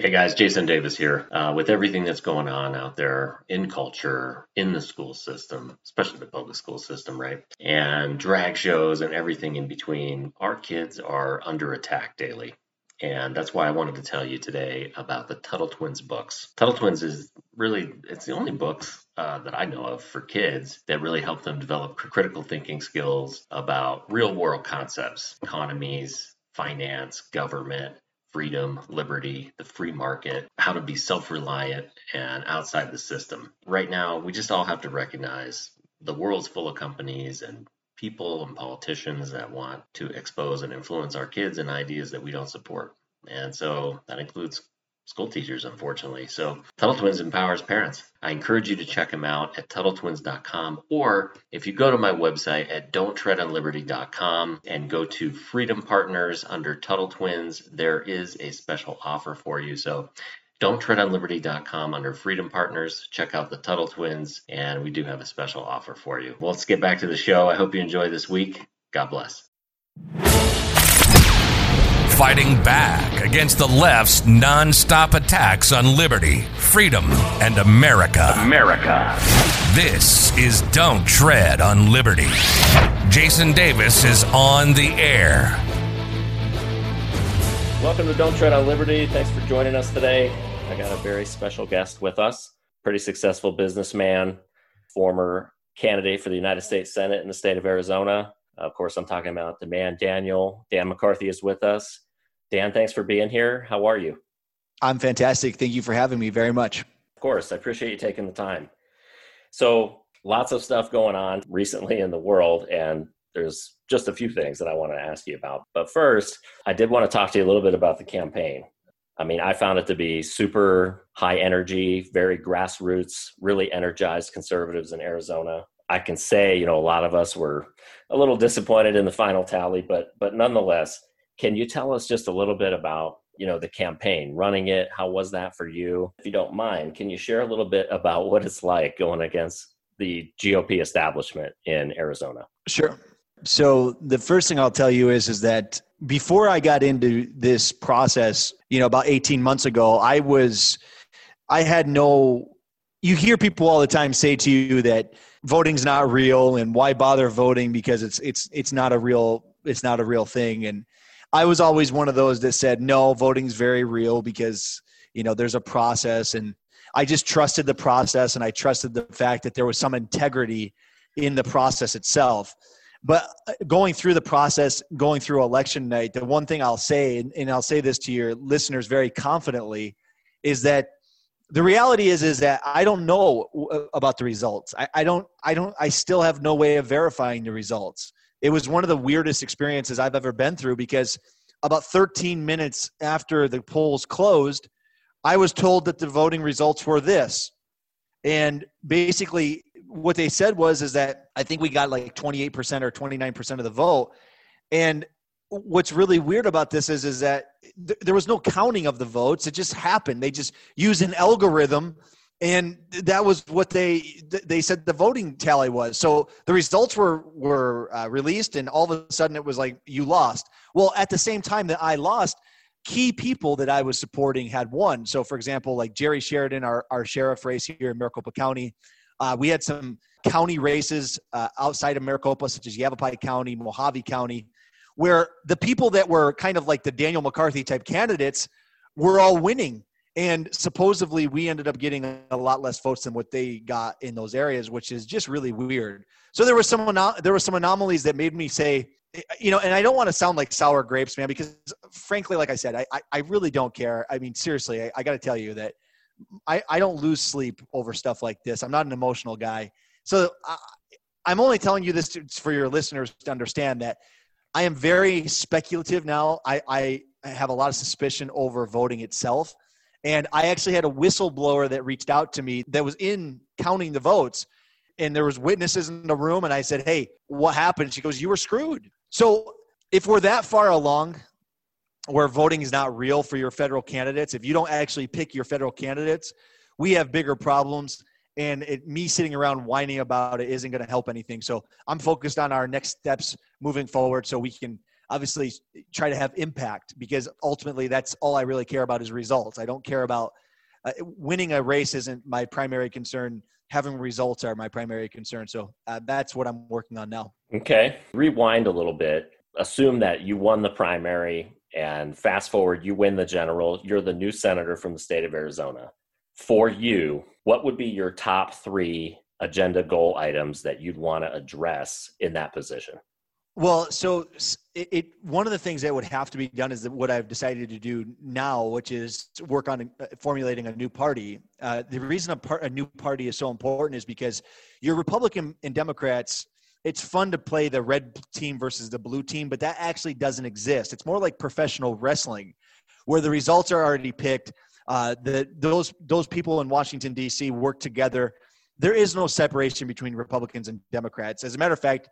Hey guys, Jason Davis here. Uh, with everything that's going on out there in culture, in the school system, especially the public school system, right? And drag shows and everything in between, our kids are under attack daily. And that's why I wanted to tell you today about the Tuttle Twins books. Tuttle Twins is really, it's the only books uh, that I know of for kids that really help them develop critical thinking skills about real world concepts, economies, finance, government, freedom, liberty, the free market, how to be self reliant and outside the system. Right now, we just all have to recognize the world's full of companies and people and politicians that want to expose and influence our kids and ideas that we don't support. And so that includes school teachers, unfortunately. So Tuttle Twins empowers parents. I encourage you to check them out at TuttleTwins.com or if you go to my website at don'ttreadonliberty.com and go to Freedom Partners under Tuttle Twins, there is a special offer for you. So don'ttreadonliberty.com under Freedom Partners. Check out the Tuttle Twins, and we do have a special offer for you. Well, let's get back to the show. I hope you enjoy this week. God bless fighting back against the left's nonstop attacks on liberty, freedom, and America. America. This is Don't Tread on Liberty. Jason Davis is on the air. Welcome to Don't Tread on Liberty. Thanks for joining us today. I got a very special guest with us, pretty successful businessman, former candidate for the United States Senate in the state of Arizona, of course, I'm talking about Demand Daniel. Dan McCarthy is with us. Dan, thanks for being here. How are you? I'm fantastic. Thank you for having me very much. Of course, I appreciate you taking the time. So, lots of stuff going on recently in the world, and there's just a few things that I want to ask you about. But first, I did want to talk to you a little bit about the campaign. I mean, I found it to be super high energy, very grassroots, really energized conservatives in Arizona. I can say, you know, a lot of us were a little disappointed in the final tally, but but nonetheless, can you tell us just a little bit about you know the campaign, running it? How was that for you? If you don't mind, can you share a little bit about what it's like going against the GOP establishment in Arizona? Sure. So the first thing I'll tell you is is that before I got into this process, you know, about 18 months ago, I was I had no you hear people all the time say to you that voting's not real and why bother voting because it's it's it's not a real it's not a real thing and i was always one of those that said no voting's very real because you know there's a process. And i just trusted the process and i trusted the fact that there was some integrity in the process itself. But uh, going through the process going through election night the one thing i'll say and, i'll say this to your listeners very confidently is that the reality is is that i don't know about the results. I, I, don't i don't i still have no way of verifying the results it was one of the weirdest experiences i've ever been through because about 13 minutes after the polls closed i was told that the voting results were this. And basically what they said was is that i think we got like 28% or 29% of the vote. And what's really weird about this is is that th- there was no counting of the votes. It just happened. They just used an algorithm and that was what they they said the voting tally was. So the results were were uh, released and all of a sudden it was like you lost. Well at the same time that i lost key people that i was supporting had won. So for example like jerry sheridan our, our sheriff race here in maricopa county uh, we had some county races uh, outside of maricopa such as yavapai county Mojave county where the people that were kind of like the Daniel McCarthy type candidates were all winning. And supposedly we ended up getting a lot less votes than what they got in those areas, which is just really weird. So there was some there were some anomalies that made me say, you know, and I don't want to sound like sour grapes, man, because frankly, like I said, I, I really don't care. I mean, seriously, I, I got to tell you that I, I don't lose sleep over stuff like this. I'm not an emotional guy. So I, I'm only telling you this to, for your listeners to understand that I am very speculative now. I, I have a lot of suspicion over voting itself. And I actually had a whistleblower that reached out to me that was in counting the votes. And there was witnesses in the room. And I said, hey, what happened? She goes, you were screwed. So if we're that far along where voting is not real for your federal candidates, if you don't actually pick your federal candidates, we have bigger problems and it, me sitting around whining about it isn't going to help anything. So I'm focused on our next steps moving forward, so we can obviously try to have impact because ultimately that's all I really care about is results. I don't care about uh, winning a race isn't my primary concern. Having results are my primary concern. So uh, that's what I'm working on now. Okay. Rewind a little bit. Assume that you won the primary and fast forward, you win the general. You're the new senator from the state of Arizona. For you, what would be your top three agenda goal items that you'd want to address in that position? Well, so it, it, one of the things that would have to be done is what I've decided to do now, which is work on uh, formulating a new party. Uh, the reason a, a new party is so important is because your Republican and Democrats. It's fun to play the red team versus the blue team, but that actually doesn't exist. It's more like professional wrestling, where the results are already picked. Uh, the those those people in Washington D.C. work together. There is no separation between Republicans and Democrats. As a matter of fact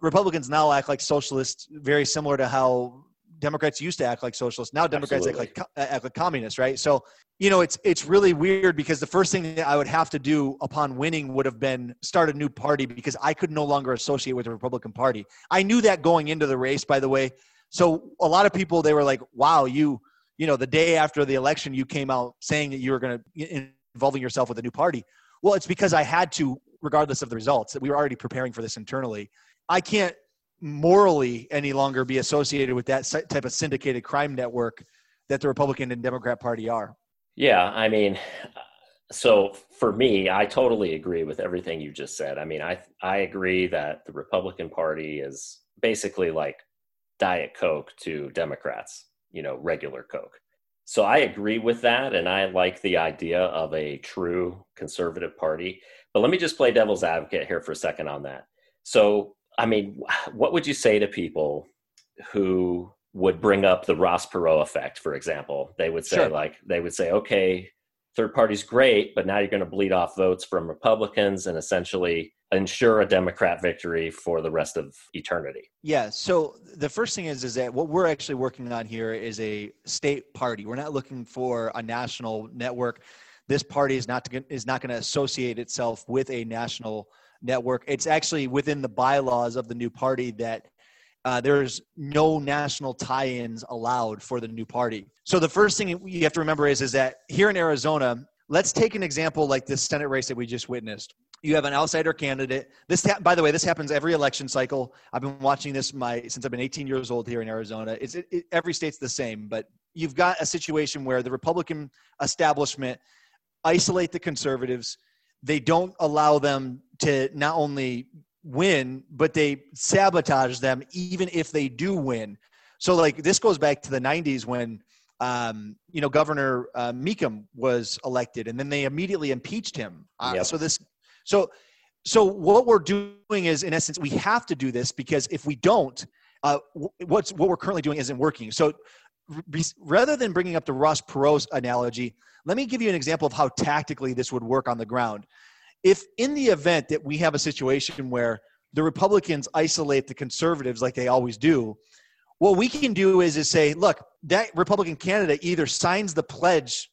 Republicans now act like socialists, very similar to how Democrats used to act like socialists. Now Democrats act like act like communists, right? So you know, it's it's really weird because the first thing that I would have to do upon winning would have been start a new party because I could no longer associate with the Republican Party. I knew that going into the race, by the way. So a lot of people they were like, "Wow, you." You know, the day after the election, you came out saying that you were going to involving yourself with a new party. Well, it's because I had to, regardless of the results, that we were already preparing for this internally. I can't morally any longer be associated with that type of syndicated crime network that the Republican and Democrat Party are. Yeah, I mean, so for me, I totally agree with everything you just said. I mean, I I agree that the Republican Party is basically like Diet Coke to Democrats, you know, regular Coke. So I agree with that, and I like the idea of a true conservative party. But let me just play devil's advocate here for a second on that. So I mean, what would you say to people who would bring up the Ross Perot effect, for example? They would say, sure. like, they would say, okay, third party's great, but now you're going to bleed off votes from Republicans and essentially ensure a Democrat victory for the rest of eternity. Yeah. So the first thing is is that what we're actually working on here is a state party. We're not looking for a national network. This party is not to, is not going to associate itself with a national network. It's actually within the bylaws of the new party that uh, there's no national tie-ins allowed for the new party. So the first thing you have to remember is is that here in Arizona, let's take an example like this Senate race that we just witnessed. You have an outsider candidate. This, ha- by the way, this happens every election cycle. I've been watching this my since I've been 18 years old here in Arizona. It's it, it, every state's the same, but you've got a situation where the Republican establishment isolate the conservatives they don't allow them to not only win, but they sabotage them even if they do win. So, like, this goes back to the 90s when, um, you know, Governor uh, Mecham was elected and then they immediately impeached him. Uh, yep. So, this, so, so what we're doing is, in essence, we have to do this because if we don't, uh, what's what we're currently doing isn't working. So, rather than bringing up the Ross Perot analogy, let me give you an example of how tactically this would work on the ground. If in the event that we have a situation where the Republicans isolate the conservatives like they always do, what we can do is, is say, look, that Republican candidate either signs the pledge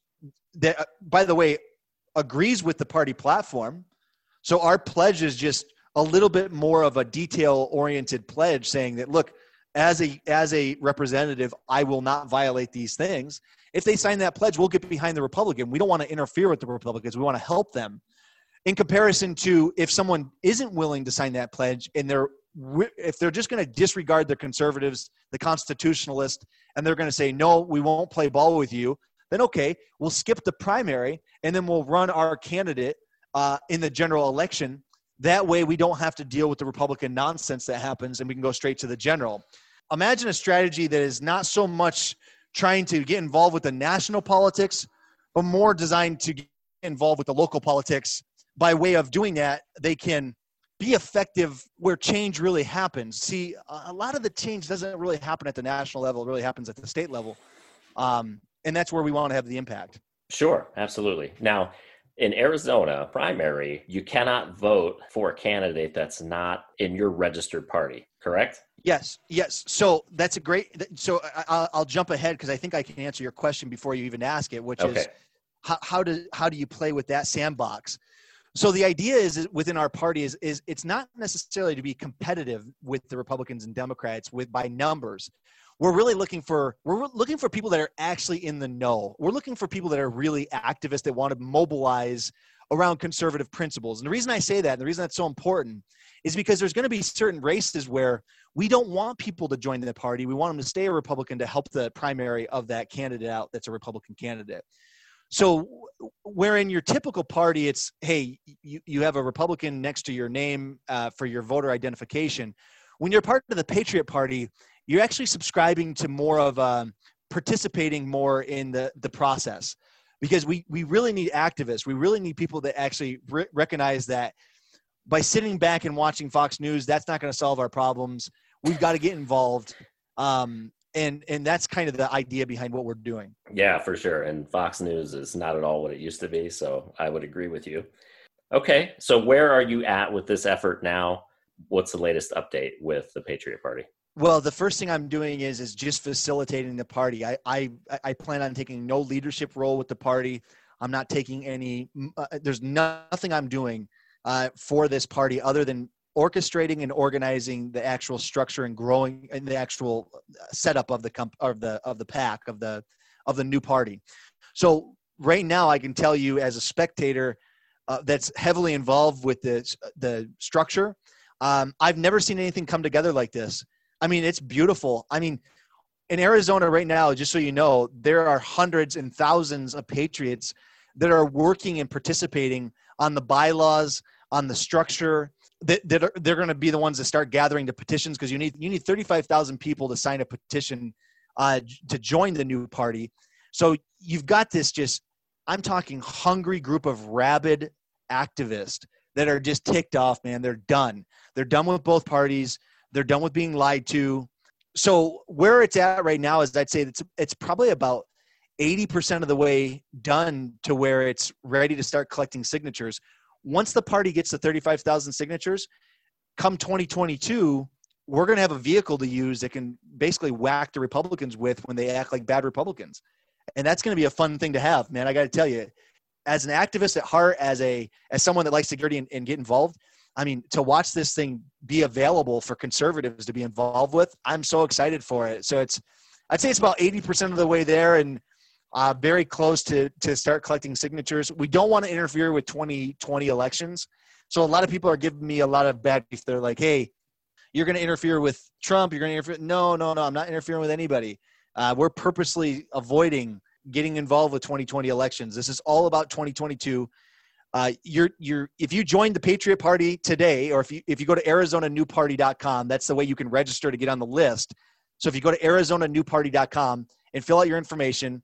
that, uh, by the way, agrees with the party platform. So our pledge is just a little bit more of a detail oriented pledge saying that, look, as a as a representative, I will not violate these things. If they sign that pledge, we'll get behind the Republican. We don't want to interfere with the Republicans. We want to help them. In comparison to if someone isn't willing to sign that pledge and they're if they're just going to disregard the conservatives, the constitutionalists, and they're going to say no, we won't play ball with you, then okay, we'll skip the primary and then we'll run our candidate uh, in the general election. That way, we don't have to deal with the Republican nonsense that happens, and we can go straight to the general. Imagine a strategy that is not so much trying to get involved with the national politics, but more designed to get involved with the local politics. By way of doing that, they can be effective where change really happens. See, a lot of the change doesn't really happen at the national level; it really happens at the state level, um, and that's where we want to have the impact. Sure, absolutely. Now, in Arizona primary, you cannot vote for a candidate that's not in your registered party, correct? Yes, yes. So that's a great. So I'll, I'll jump ahead because I think I can answer your question before you even ask it, which okay. is how, how do how do you play with that sandbox? So the idea is within our party is is it's not necessarily to be competitive with the Republicans and Democrats with by numbers. We're really looking for we're looking for people that are actually in the know. We're looking for people that are really activists that want to mobilize around conservative principles. And the reason I say that, and the reason that's so important, is because there's going to be certain races where we don't want people to join the party. We want them to stay a Republican to help the primary of that candidate out that's a Republican candidate. So, where in your typical party, it's hey, you, you have a Republican next to your name uh, for your voter identification. When you're part of the Patriot Party, you're actually subscribing to more of um, participating more in the, the process because we, we really need activists. We really need people that actually re- recognize that by sitting back and watching Fox News, that's not going to solve our problems. We've got to get involved. Um, and and that's kind of the idea behind what we're doing. Yeah, for sure. And Fox News is not at all what it used to be, so I would agree with you. Okay, so where are you at with this effort now? What's the latest update with the Patriot Party? Well, the first thing I'm doing is is just facilitating the party. I I, I plan on taking no leadership role with the party. I'm not taking any. Uh, there's nothing I'm doing uh, for this party other than orchestrating and organizing the actual structure and growing and the actual uh, setup of the comp of the of the pack of the of the new party. So right now, I can tell you as a spectator uh, that's heavily involved with the the structure. Um, I've never seen anything come together like this. I mean, it's beautiful. I mean, in Arizona right now, just so you know, there are hundreds and thousands of patriots that are working and participating on the bylaws, on the structure, that, that are, they're going to be the ones that start gathering the petitions because you need you need 35,000 people to sign a petition uh, to join the new party. So you've got this just I'm talking hungry group of rabid activists that are just ticked off, man. They're done. They're done with both parties. They're done with being lied to. So where it's at right now is I'd say it's it's probably about 80% of the way done to where it's ready to start collecting signatures once the party gets to 35,000 signatures, come 2022, we're going to have a vehicle to use that can basically whack the Republicans with when they act like bad Republicans. And that's going to be a fun thing to have, man. I got to tell you, as an activist at heart, as a as someone that likes security and, and get involved, I mean, to watch this thing be available for conservatives to be involved with, I'm so excited for it. So it's, I'd say it's about 80% of the way there. And uh, very close to to start collecting signatures. We don't want to interfere with 2020 elections. So a lot of people are giving me a lot of bad beef. They're like, "Hey, you're going to interfere with Trump. You're going to interfere." No, no, no. I'm not interfering with anybody. Uh, we're purposely avoiding getting involved with 2020 elections. This is all about 2022. Uh, you're you're if you join the Patriot Party today, or if you if you go to ArizonaNewParty.com, that's the way you can register to get on the list. So if you go to ArizonaNewParty.com and fill out your information,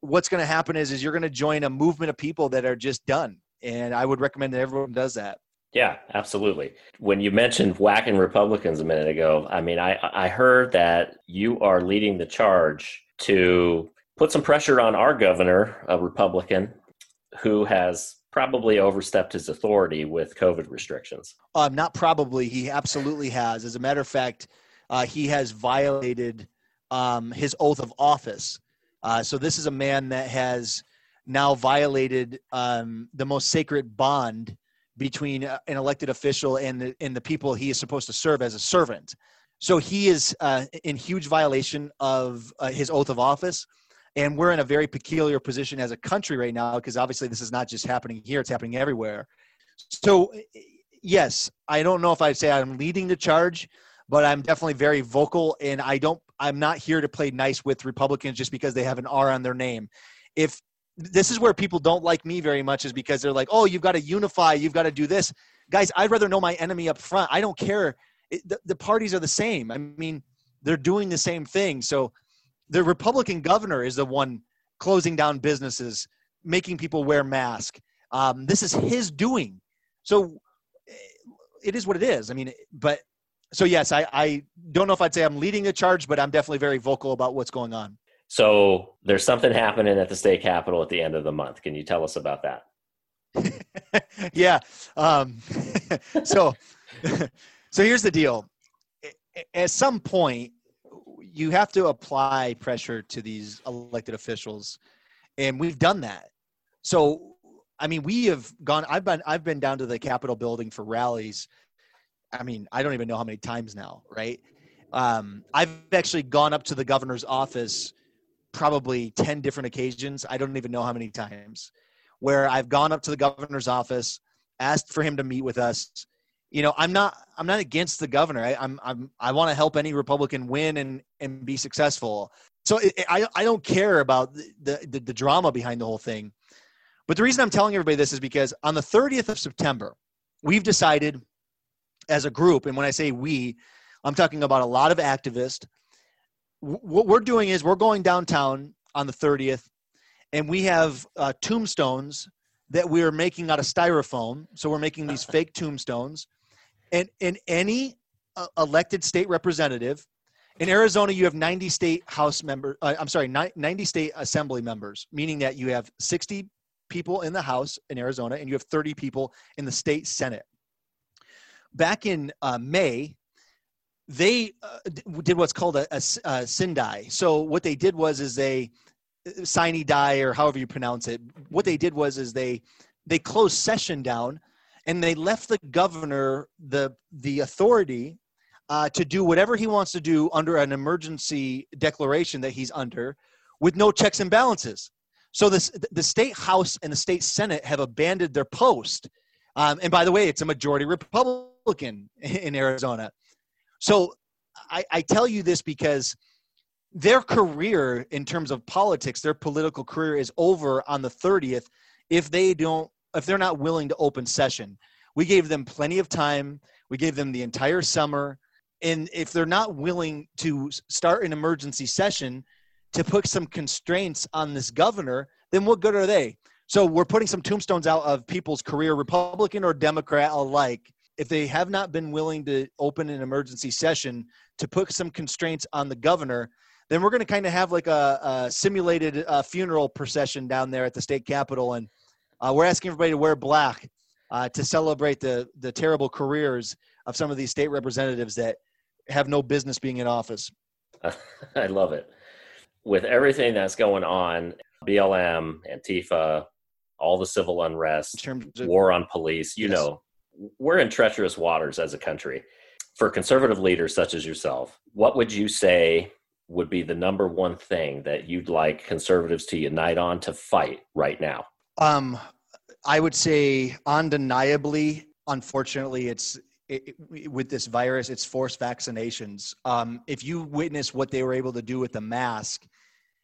what's going to happen is is you're going to join a movement of people that are just done. And i would recommend that everyone does that. Yeah absolutely. When you mentioned whacking republicans a minute ago i mean i i heard that you are leading the charge to put some pressure on our governor a republican who has probably overstepped his authority with covid restrictions um, not probably he absolutely has as a matter of fact uh, he has violated um, his oath of office uh, so this is a man that has now violated um, the most sacred bond between uh, an elected official and the, and the people he is supposed to serve as a servant. So he is uh, in huge violation of uh, his oath of office. And we're in a very peculiar position as a country right now because obviously this is not just happening here, it's happening everywhere. So, eh, yes, I don't know if I'd say I'm leading the charge, but I'm definitely very vocal and I don't I'm not here to play nice with Republicans just because they have an R on their name. If this is where people don't like me very much is because they're like, "Oh, you've got to unify, you've got to do this." Guys, I'd rather know my enemy up front. I don't care. It, the, the parties are the same. I mean, they're doing the same thing. So the Republican governor is the one closing down businesses, making people wear masks. Um, this is his doing. So it is what it is. I mean, but so yes, I, I don't know if I'd say I'm leading the charge, but I'm definitely very vocal about what's going on. So there's something happening at the state capitol at the end of the month. Can you tell us about that? yeah. Um, so, so here's the deal. At some point, you have to apply pressure to these elected officials, and we've done that. So I mean, we have gone. I've been I've been down to the Capitol building for rallies. I mean, I don't even know how many times now, right? Um, I've actually gone up to the governor's office probably 10 different occasions. I don't even know how many times where I've gone up to the governor's office, asked for him to meet with us. You know, I'm not I'm not against the governor. I, I'm I'm I want to help any Republican win and and be successful. So it, I I don't care about the, the the drama behind the whole thing. But the reason I'm telling everybody this is because on the 30th of September, we've decided as a group, and when I say we, I'm talking about a lot of activists. What we're doing is we're going downtown on the 30th, and we have uh, tombstones that we are making out of styrofoam. So we're making these fake tombstones, and any uh, elected state representative in Arizona, you have 90 state House members. Uh, I'm sorry, 90 state Assembly members, meaning that you have 60 people in the House in Arizona and you have 30 people in the state Senate. Back in uh, May, they uh, did what's called a, a, a sine die. So what they did was is they uh, sine die or however you pronounce it. What they did was is they they closed session down and they left the governor the the authority uh, to do whatever he wants to do under an emergency declaration that he's under with no checks and balances. So this, the state house and the state senate have abandoned their post. Um, and by the way, it's a majority Republican in Arizona. So I, I tell you this because their career in terms of politics, their political career is over on the 30th if they don't, if they're not willing to open session. We gave them plenty of time. We gave them the entire summer. And if they're not willing to start an emergency session, to put some constraints on this governor, then what good are they? So we're putting some tombstones out of people's career, Republican or Democrat alike. If they have not been willing to open an emergency session to put some constraints on the governor, then we're going to kind of have like a, a simulated uh, funeral procession down there at the state capitol, and uh, we're asking everybody to wear black uh, to celebrate the the terrible careers of some of these state representatives that have no business being in office. I love it with everything that's going on, BLM, Antifa, all the civil unrest, of- war on police, you yes. know, we're in treacherous waters as a country. For conservative leaders such as yourself, what would you say would be the number one thing that you'd like conservatives to unite on to fight right now? Um, I would say undeniably, unfortunately, it's it, it, with this virus, it's forced vaccinations. Um, if you witness what they were able to do with the mask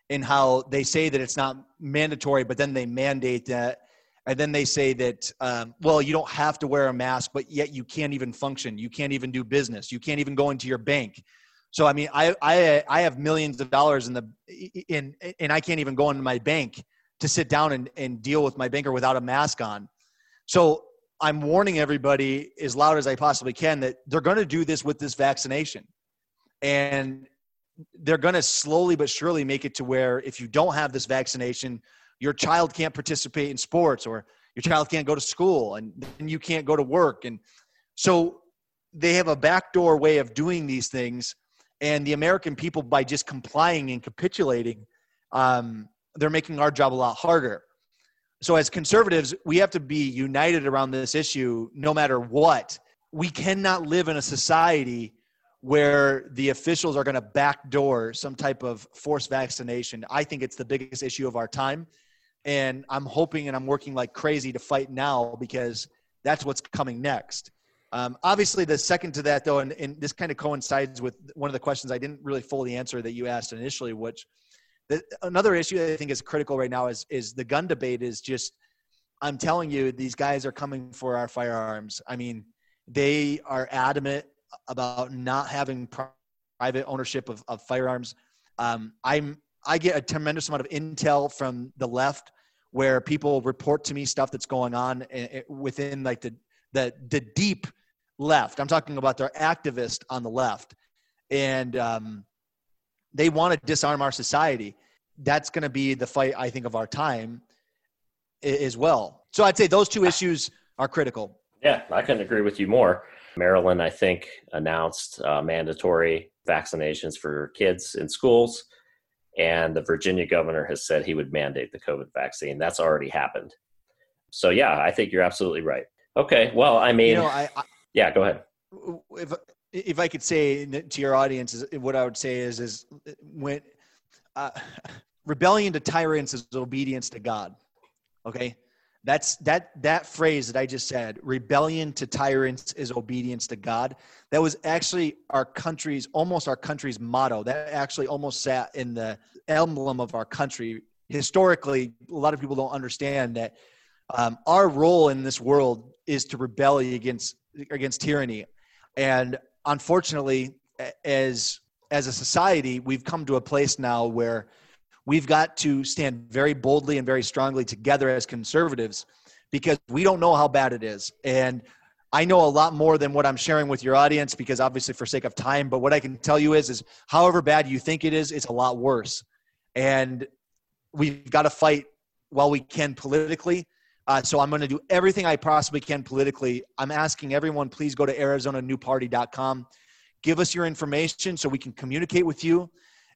and how they say that it's not mandatory, but then they mandate that. And then they say that, um, well, you don't have to wear a mask, but yet you can't even function. You can't even do business. You can't even go into your bank. So, I mean, I, I, I have millions of dollars in the, in, and I can't even go into my bank to sit down and, and deal with my banker without a mask on. So I'm warning everybody as loud as I possibly can that they're going to do this with this vaccination. And they're going to slowly but surely make it to where if you don't have this vaccination, your child can't participate in sports or your child can't go to school and then you can't go to work. And so they have a backdoor way of doing these things. And the American people, by just complying and capitulating, um, they're making our job a lot harder. So, as conservatives, we have to be united around this issue no matter what. We cannot live in a society where the officials are going to backdoor some type of forced vaccination. I think it's the biggest issue of our time. And I'm hoping and I'm working like crazy to fight now because that's what's coming next. Um, obviously, the second to that, though, and, and, this kind of coincides with one of the questions I didn't really fully answer that you asked initially, which the, another issue I think is critical right now is is the gun debate. Is just I'm telling you, these guys are coming for our firearms. I mean, they are adamant about not having private ownership of, of firearms. Um, I'm I get a tremendous amount of intel from the left where people report to me stuff that's going on within like the the the deep left. I'm talking about their activist on the left, and um, they want to disarm our society. That's going to be the fight I think of our time as well. So I'd say those two issues are critical. Yeah, I couldn't agree with you more. Maryland, I think, announced uh, mandatory vaccinations for kids in schools. And the Virginia governor has said he would mandate the COVID vaccine. That's already happened. so yeah, I think you're absolutely right. Okay, well, I mean, You know, I, I yeah, go ahead. if if I could say to your audience, what I would say is is when uh, rebellion to tyrants is obedience to God. Okay, that's that that phrase that I just said. Rebellion to tyrants is obedience to God. That was actually our country's almost our country's motto. That actually almost sat in the emblem of our country. Historically, a lot of people don't understand that um, our role in this world is to rebel against against tyranny, and unfortunately, as as a society, we've come to a place now where we've got to stand very boldly and very strongly together as conservatives because we don't know how bad it is. And I know a lot more than what I'm sharing with your audience because obviously for sake of time, but what I can tell you is is however bad you think it is, it's a lot worse. And we've got to fight while we can politically. Uh, so I'm going to do everything I possibly can politically. I'm asking everyone, please go to ArizonaNewParty.com. Give us your information so we can communicate with you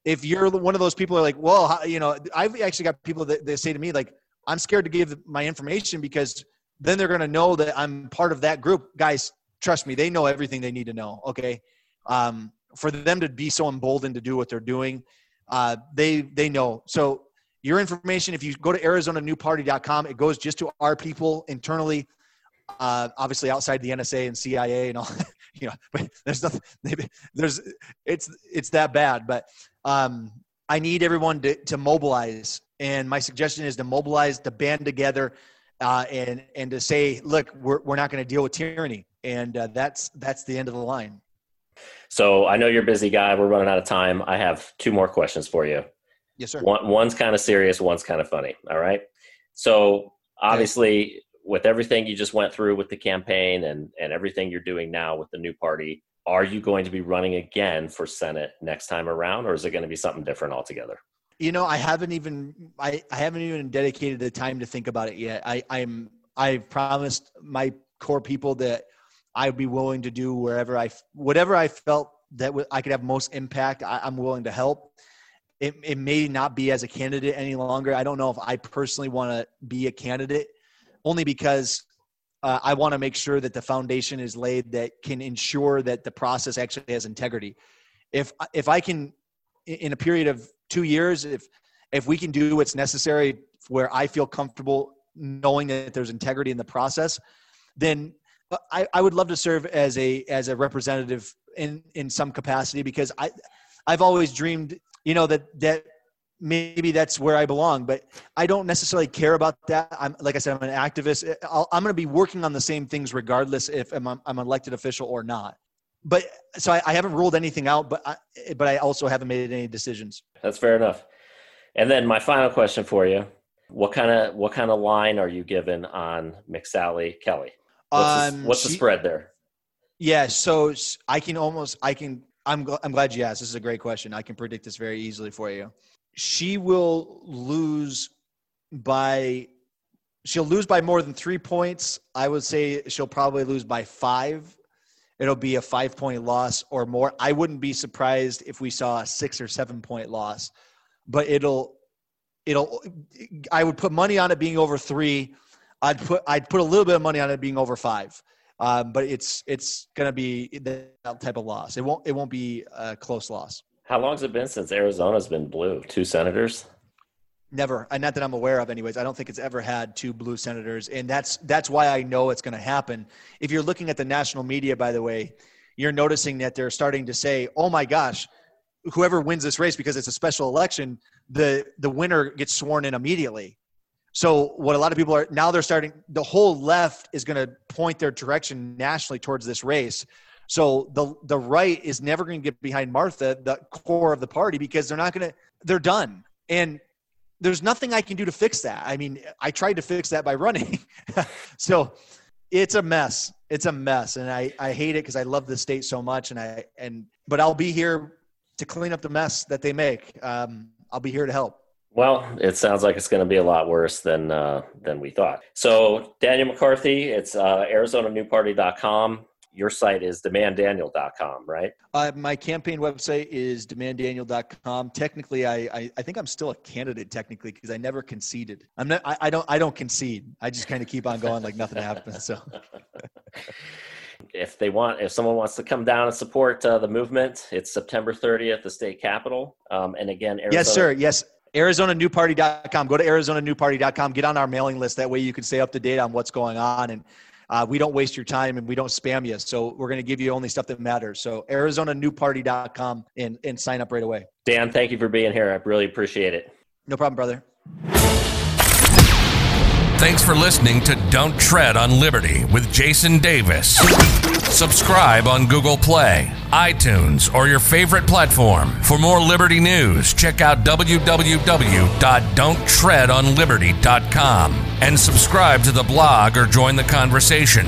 if you're one of those people who are like, well, you know, I've actually got people that they say to me like, I'm scared to give my information because then they're going to know that I'm part of that group. Guys, trust me, they know everything they need to know. Okay, um, for them to be so emboldened to do what they're doing, uh, they they know. So your information, if you go to ArizonaNewParty.com, it goes just to our people internally. Uh, obviously, outside the NSA and CIA and all, you know, but there's nothing. There's it's it's that bad. But um, I need everyone to, to mobilize. And my suggestion is to mobilize, to band together, uh, and and to say, look, we're we're not going to deal with tyranny, and uh, that's that's the end of the line. So I know you're a busy guy. We're running out of time. I have two more questions for you. Yes, sir. One, one's kind of serious. One's kind of funny. All right. So obviously, okay. with everything you just went through with the campaign and and everything you're doing now with the new party, are you going to be running again for Senate next time around, or is it going to be something different altogether? You know, I haven't even I, I haven't even dedicated the time to think about it yet. I, I'm I've promised my core people that I'd be willing to do wherever I whatever I felt that I could have most impact. I, I'm willing to help. It, it may not be as a candidate any longer. I don't know if I personally want to be a candidate, only because uh, I want to make sure that the foundation is laid that can ensure that the process actually has integrity. If if I can, in a period of two years, if if we can do what's necessary where I feel comfortable knowing that there's integrity in the process, then I, I would love to serve as a as a representative in in some capacity because I I've always dreamed you know that that maybe that's where I belong. But I don't necessarily care about that. I'm like I said, I'm an activist. i am going to be working on the same things regardless if I'm, I'm an elected official or not. But so I, I haven't ruled anything out, but I, but I also haven't made any decisions. That's fair enough. And then my final question for you: What kind of what kind of line are you given on McSally Kelly? What's, um, the, what's she, the spread there? Yeah, so I can almost I can I'm I'm glad you asked. This is a great question. I can predict this very easily for you she will lose by she'll lose by more than three points. I would say she'll probably lose by five. It'll be a five point loss or more. I wouldn't be surprised if we saw a six or seven point loss, but it'll it'll I would put money on it being over three. I'd put I'd put a little bit of money on it being over five. Um, but it's it's going to be that type of loss. It won't it won't be a close loss. How long has it been since Arizona's been blue? Two senators? Never, and not that I'm aware of. Anyways, I don't think it's ever had two blue senators, and that's that's why I know it's going to happen. If you're looking at the national media, by the way, you're noticing that they're starting to say, "Oh my gosh, whoever wins this race because it's a special election, the the winner gets sworn in immediately." So what a lot of people are now they're starting. The whole left is going to point their direction nationally towards this race. So the the right is never going to get behind Martha, the core of the party, because they're not going to. They're done, and there's nothing I can do to fix that. I mean, I tried to fix that by running. so it's a mess. It's a mess, and I I hate it because I love the state so much, and I and but I'll be here to clean up the mess that they make. Um, I'll be here to help. Well, it sounds like it's going to be a lot worse than uh, than we thought. So, Daniel McCarthy, it's uh, ArizonaNewParty.com your site is demanddaniel.com, right? Uh, my campaign website is demanddaniel.com. Technically, I, I, I think I'm still a candidate technically because I never conceded. I'm not. I, I don't. I don't concede. I just kind of keep on going like nothing happens. So. if they want, if someone wants to come down and support uh, the movement, it's September 30th, the state capitol. Um, and again, Arizona- yes, sir. Yes. ArizonaNewParty.com. Go to ArizonaNewParty.com. Get on our mailing list. That way you can stay up to date on what's going on. And uh, we don't waste your time and we don't spam you. So we're going to give you only stuff that matters. So ArizonaNewParty.com and, and sign up right away. Dan, thank you for being here. I really appreciate it. No problem, brother. Thanks for listening to Don't Tread on Liberty with Jason Davis. Subscribe on Google Play, iTunes, or your favorite platform. For more Liberty news, check out www.don'ttreadonliberty.com and subscribe to the blog or join the conversation.